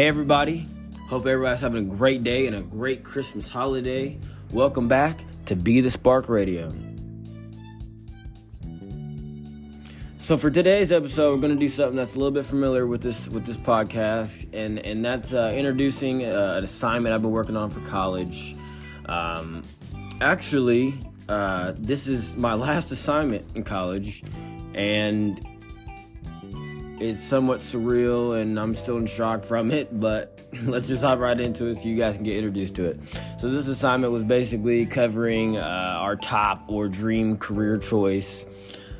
Hey, everybody. Hope everybody's having a great day and a great Christmas holiday. Welcome back to Be the Spark Radio. So for today's episode, we're going to do something that's a little bit familiar with this with this podcast, and and that's uh, introducing uh, an assignment I've been working on for college. Um, actually, uh, this is my last assignment in college, and it's somewhat surreal and I'm still in shock from it, but let's just hop right into it so you guys can get introduced to it. So, this assignment was basically covering uh, our top or dream career choice.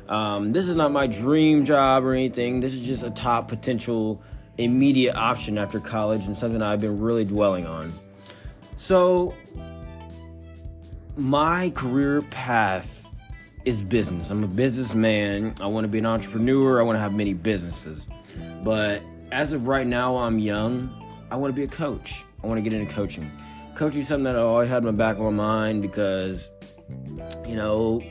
Um, this is not my dream job or anything, this is just a top potential immediate option after college and something I've been really dwelling on. So, my career path is business. I'm a businessman. I want to be an entrepreneur. I want to have many businesses. But as of right now, I'm young. I want to be a coach. I want to get into coaching. Coaching is something that I always had in the back of my mind because, you know,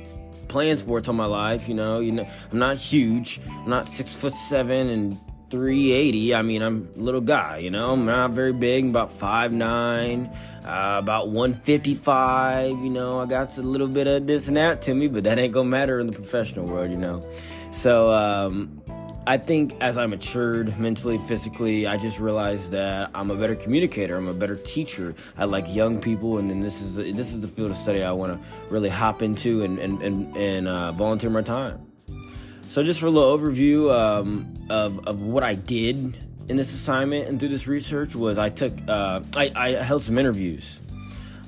playing sports all my life. You know, you know, I'm not huge. I'm not six foot seven and 380. I mean, I'm a little guy, you know. I'm not very big, about 5'9, uh, about 155. You know, I got a little bit of this and that to me, but that ain't gonna matter in the professional world, you know. So, um, I think as I matured mentally, physically, I just realized that I'm a better communicator. I'm a better teacher. I like young people, and then this is the, this is the field of study I want to really hop into and and and, and uh, volunteer my time. So, just for a little overview um, of, of what I did in this assignment and through this research was I took uh, I, I, held some interviews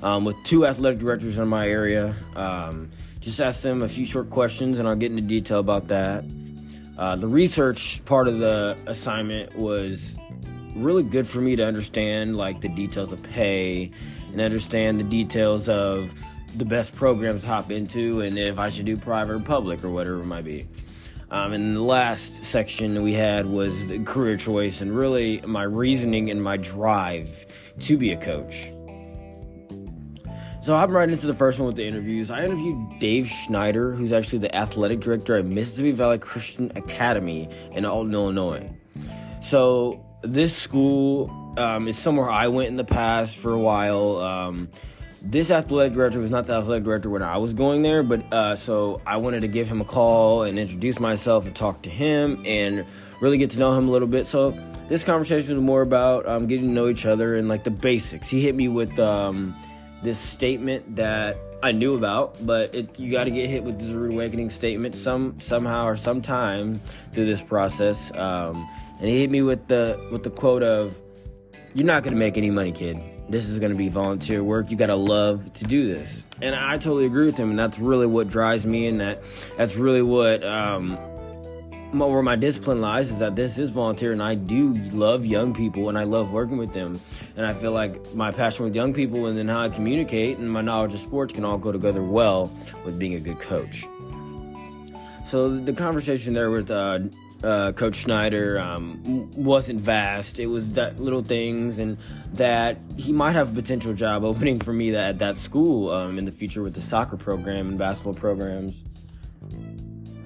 um, with two athletic directors in my area. Um, just asked them a few short questions, and I'll get into detail about that. Uh, the research part of the assignment was really good for me to understand like the details of pay and understand the details of the best programs to hop into and if I should do private or public or whatever it might be. Um, and the last section we had was the career choice and really my reasoning and my drive to be a coach. So I'm right into the first one with the interviews. I interviewed Dave Schneider, who's actually the athletic director at Mississippi Valley Christian Academy in Alton, Illinois. So this school um, is somewhere I went in the past for a while. Um, this athletic director was not the athletic director when I was going there, but uh, so I wanted to give him a call and introduce myself and talk to him and really get to know him a little bit. So this conversation was more about um, getting to know each other and like the basics. He hit me with um, this statement that I knew about, but it, you got to get hit with this rude awakening statement some somehow or sometime through this process. Um, and he hit me with the with the quote of, "You're not to make any money, kid." This is going to be volunteer work. You got to love to do this. And I totally agree with him. And that's really what drives me. And that that's really what, um, where my discipline lies is that this is volunteer and I do love young people and I love working with them. And I feel like my passion with young people and then how I communicate and my knowledge of sports can all go together well with being a good coach. So the conversation there with uh, uh, Coach Schneider um, wasn't vast. It was that little things, and that he might have a potential job opening for me at that school um, in the future with the soccer program and basketball programs.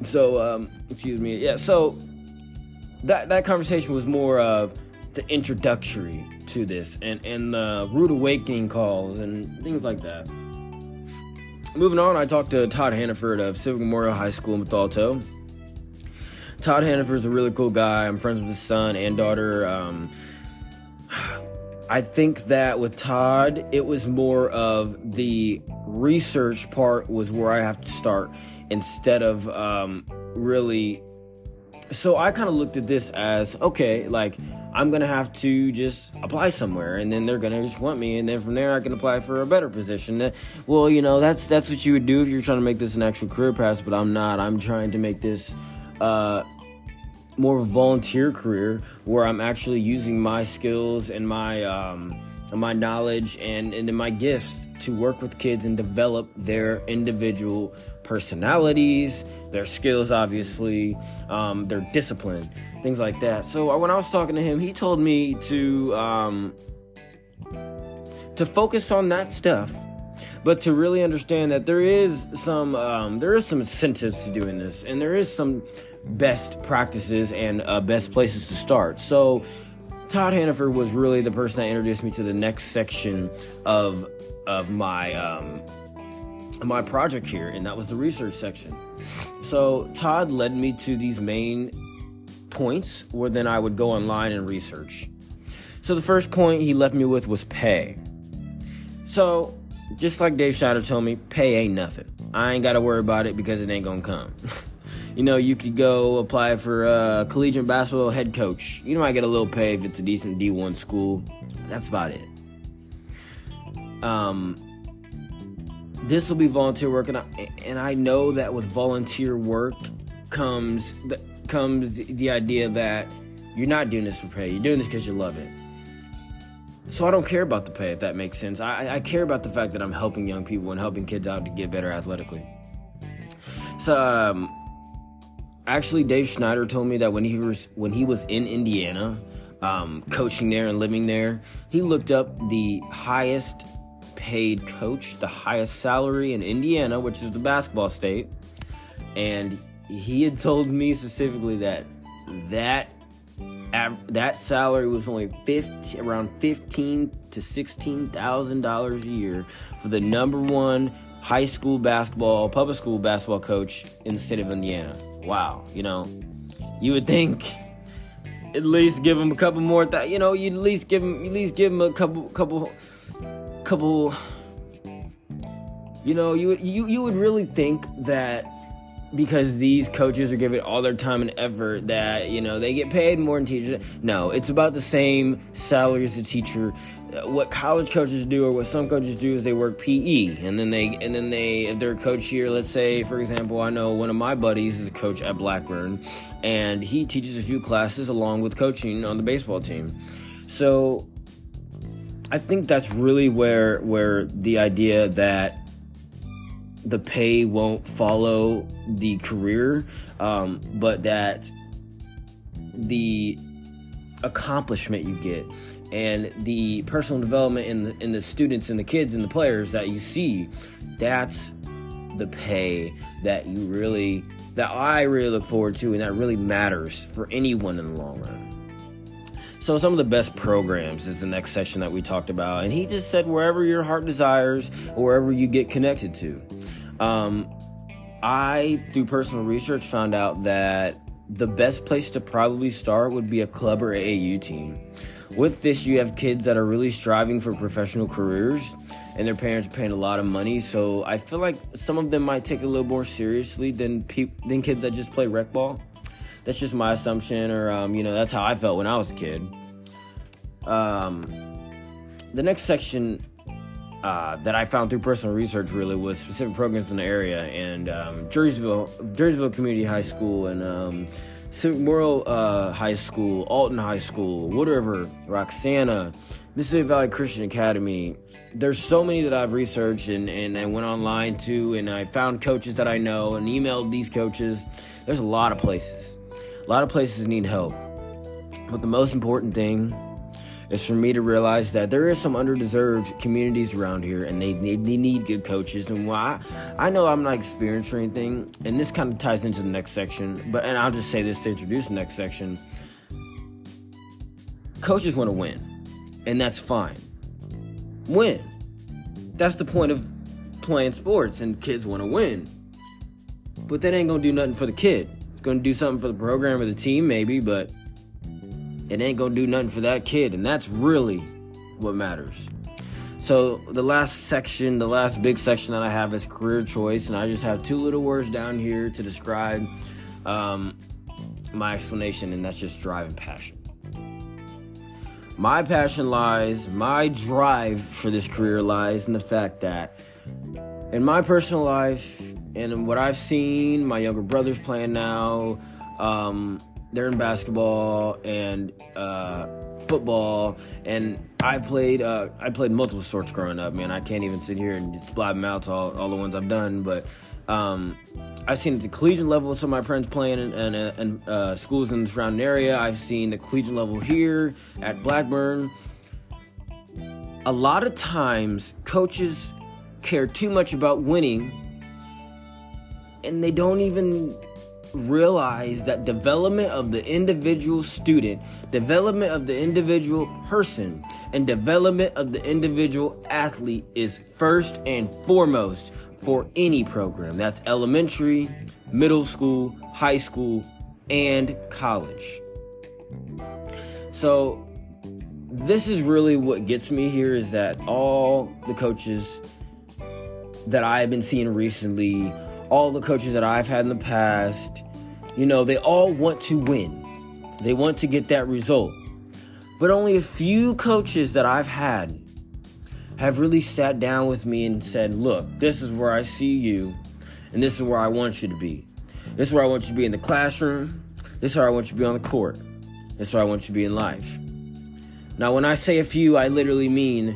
So, um, excuse me. Yeah. So that that conversation was more of the introductory to this, and and the rude awakening calls and things like that. Moving on, I talked to Todd Hannaford of Civic Memorial High School in Bethalto Todd is a really cool guy. I'm friends with his son and daughter. Um, I think that with Todd, it was more of the research part was where I have to start instead of um, really. So I kind of looked at this as okay, like I'm gonna have to just apply somewhere, and then they're gonna just want me, and then from there I can apply for a better position. Well, you know that's that's what you would do if you're trying to make this an actual career path, but I'm not. I'm trying to make this uh, more volunteer career where I'm actually using my skills and my um, my knowledge and, and my gifts to work with kids and develop their individual personalities, their skills, obviously, um, their discipline, things like that. So uh, when I was talking to him, he told me to um, to focus on that stuff but to really understand that there is some um, there is some incentives to doing this and there is some best practices and uh, best places to start so Todd Hannaford was really the person that introduced me to the next section of of my um, my project here, and that was the research section. So Todd led me to these main points where then I would go online and research. So the first point he left me with was pay. So just like Dave Schneider told me, pay ain't nothing. I ain't got to worry about it because it ain't gonna come. you know, you could go apply for a collegiate basketball head coach. You know I might get a little pay if it's a decent D1 school. That's about it. Um, this will be volunteer work, and I, and I know that with volunteer work comes the, comes the idea that you're not doing this for pay. You're doing this because you love it. So I don't care about the pay, if that makes sense. I, I care about the fact that I'm helping young people and helping kids out to get better athletically. So, um, actually, Dave Schneider told me that when he was when he was in Indiana, um, coaching there and living there, he looked up the highest paid coach, the highest salary in Indiana, which is the basketball state, and he had told me specifically that that that salary was only 50, around fifteen to sixteen thousand dollars a year for the number one high school basketball, public school basketball coach in the state of Indiana. Wow, you know, you would think at least give him a couple more. Th- you know, you at least give him, at least give him a couple, couple, couple. You know, you you you would really think that because these coaches are giving all their time and effort that you know they get paid more than teachers. No it's about the same salary as a teacher. Uh, what college coaches do or what some coaches do is they work PE and then they and then they if they're a coach here let's say for example I know one of my buddies is a coach at Blackburn and he teaches a few classes along with coaching on the baseball team. So I think that's really where where the idea that the pay won't follow the career, um, but that the accomplishment you get and the personal development in the in the students and the kids and the players that you see, that's the pay that you really that I really look forward to and that really matters for anyone in the long run. So, some of the best programs is the next section that we talked about. And he just said, wherever your heart desires, wherever you get connected to. Um, I, through personal research, found out that the best place to probably start would be a club or AAU team. With this, you have kids that are really striving for professional careers, and their parents are paying a lot of money. So I feel like some of them might take it a little more seriously than pe- than kids that just play rec ball. That's just my assumption, or um, you know, that's how I felt when I was a kid. Um, the next section uh, that I found through personal research really was specific programs in the area and um, Jerseyville, Jerseyville Community High School and um, Civic Memorial uh, High School, Alton High School, Wood River, Roxana, Mississippi Valley Christian Academy. There's so many that I've researched and, and I went online to, and I found coaches that I know and emailed these coaches. There's a lot of places. A lot of places need help. But the most important thing is for me to realize that there is some underdeserved communities around here and they need, they need good coaches. And why I, I know I'm not experienced or anything, and this kind of ties into the next section, but and I'll just say this to introduce the next section. Coaches want to win, and that's fine. Win. That's the point of playing sports, and kids want to win. But that ain't gonna do nothing for the kid. It's gonna do something for the program or the team, maybe, but it ain't gonna do nothing for that kid, and that's really what matters. So the last section, the last big section that I have is career choice, and I just have two little words down here to describe um, my explanation, and that's just drive and passion. My passion lies, my drive for this career lies in the fact that in my personal life and in what I've seen, my younger brothers playing now, um, they're in basketball and uh, football, and I played uh, I played multiple sports growing up. Man, I can't even sit here and just blab them out all, all the ones I've done, but um, I've seen at the collegiate level some of my friends playing in, in, in uh, schools in the surrounding area. I've seen the collegiate level here at Blackburn. A lot of times, coaches care too much about winning, and they don't even realize that development of the individual student, development of the individual person, and development of the individual athlete is first and foremost for any program. That's elementary, middle school, high school, and college. So, this is really what gets me here is that all the coaches that I've been seeing recently, all the coaches that I've had in the past, you know, they all want to win. They want to get that result. But only a few coaches that I've had have really sat down with me and said, Look, this is where I see you, and this is where I want you to be. This is where I want you to be in the classroom. This is where I want you to be on the court. This is where I want you to be in life. Now, when I say a few, I literally mean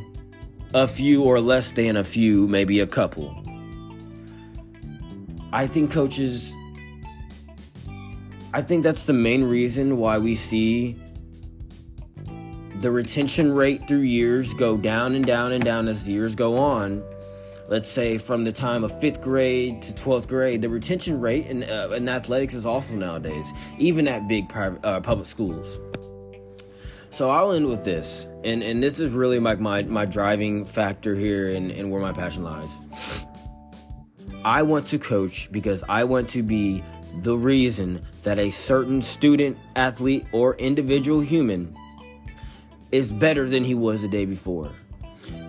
a few or less than a few, maybe a couple. I think coaches, I think that's the main reason why we see the retention rate through years go down and down and down as the years go on. Let's say from the time of fifth grade to 12th grade, the retention rate in, uh, in athletics is awful nowadays, even at big private, uh, public schools. So I'll end with this, and, and this is really like my, my driving factor here and, and where my passion lies. I want to coach because I want to be the reason that a certain student, athlete, or individual human is better than he was the day before.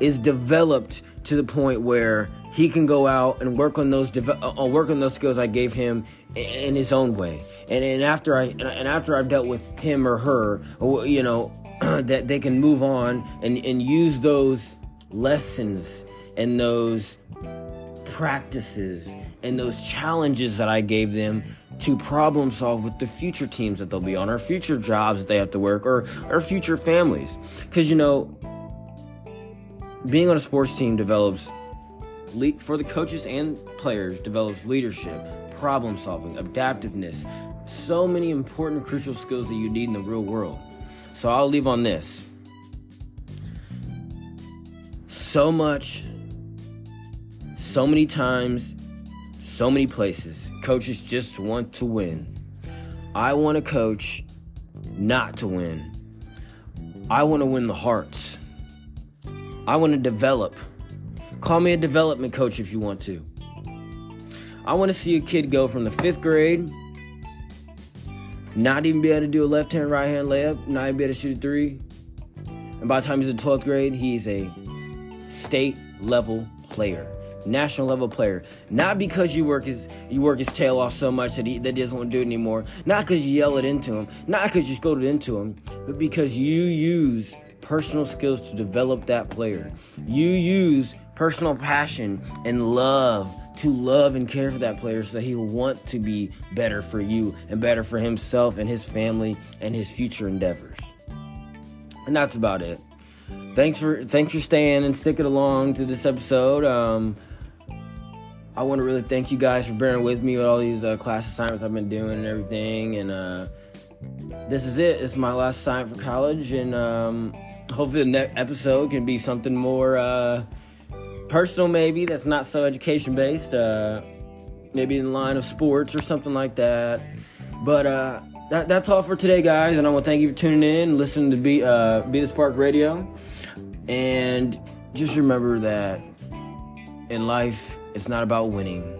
Is developed to the point where he can go out and work on those uh, uh, work on those skills I gave him in his own way. And, and after I and after I've dealt with him or her, you know, that they can move on and and use those lessons and those practices and those challenges that I gave them to problem solve with the future teams that they'll be on, or future jobs that they have to work, or or future families. Because you know, being on a sports team develops for the coaches and players develops leadership, problem solving, adaptiveness, so many important crucial skills that you need in the real world. So I'll leave on this. So much, so many times, so many places, coaches just want to win. I want to coach not to win. I want to win the hearts. I want to develop. Call me a development coach if you want to. I want to see a kid go from the fifth grade, not even be able to do a left hand, right hand layup, not even be able to shoot a three. And by the time he's in 12th grade, he's a state level player, national level player. Not because you work his you work his tail off so much that he, that doesn't want to do it anymore. Not because you yell it into him. Not because you scold it into him. But because you use personal skills to develop that player. You use personal passion and love to love and care for that player so that he will want to be better for you and better for himself and his family and his future endeavors. And that's about it. Thanks for thanks for staying and sticking along to this episode. Um, I want to really thank you guys for bearing with me with all these uh, class assignments I've been doing and everything. And uh, this is it. It's my last assignment for college, and um, hopefully the next episode can be something more uh, personal, maybe that's not so education based. Uh, maybe in line of sports or something like that. But uh, that, that's all for today, guys. And I want to thank you for tuning in listening to Be, uh, Be the Spark Radio. And just remember that in life, it's not about winning,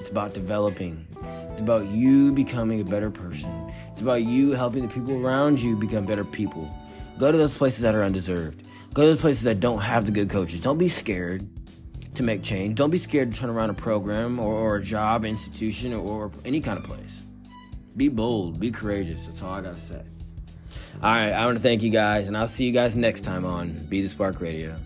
it's about developing. It's about you becoming a better person. It's about you helping the people around you become better people. Go to those places that are undeserved. Go to those places that don't have the good coaches. Don't be scared to make change. Don't be scared to turn around a program or, or a job, institution, or, or any kind of place. Be bold, be courageous. That's all I gotta say. All right, I want to thank you guys, and I'll see you guys next time on Be the Spark Radio.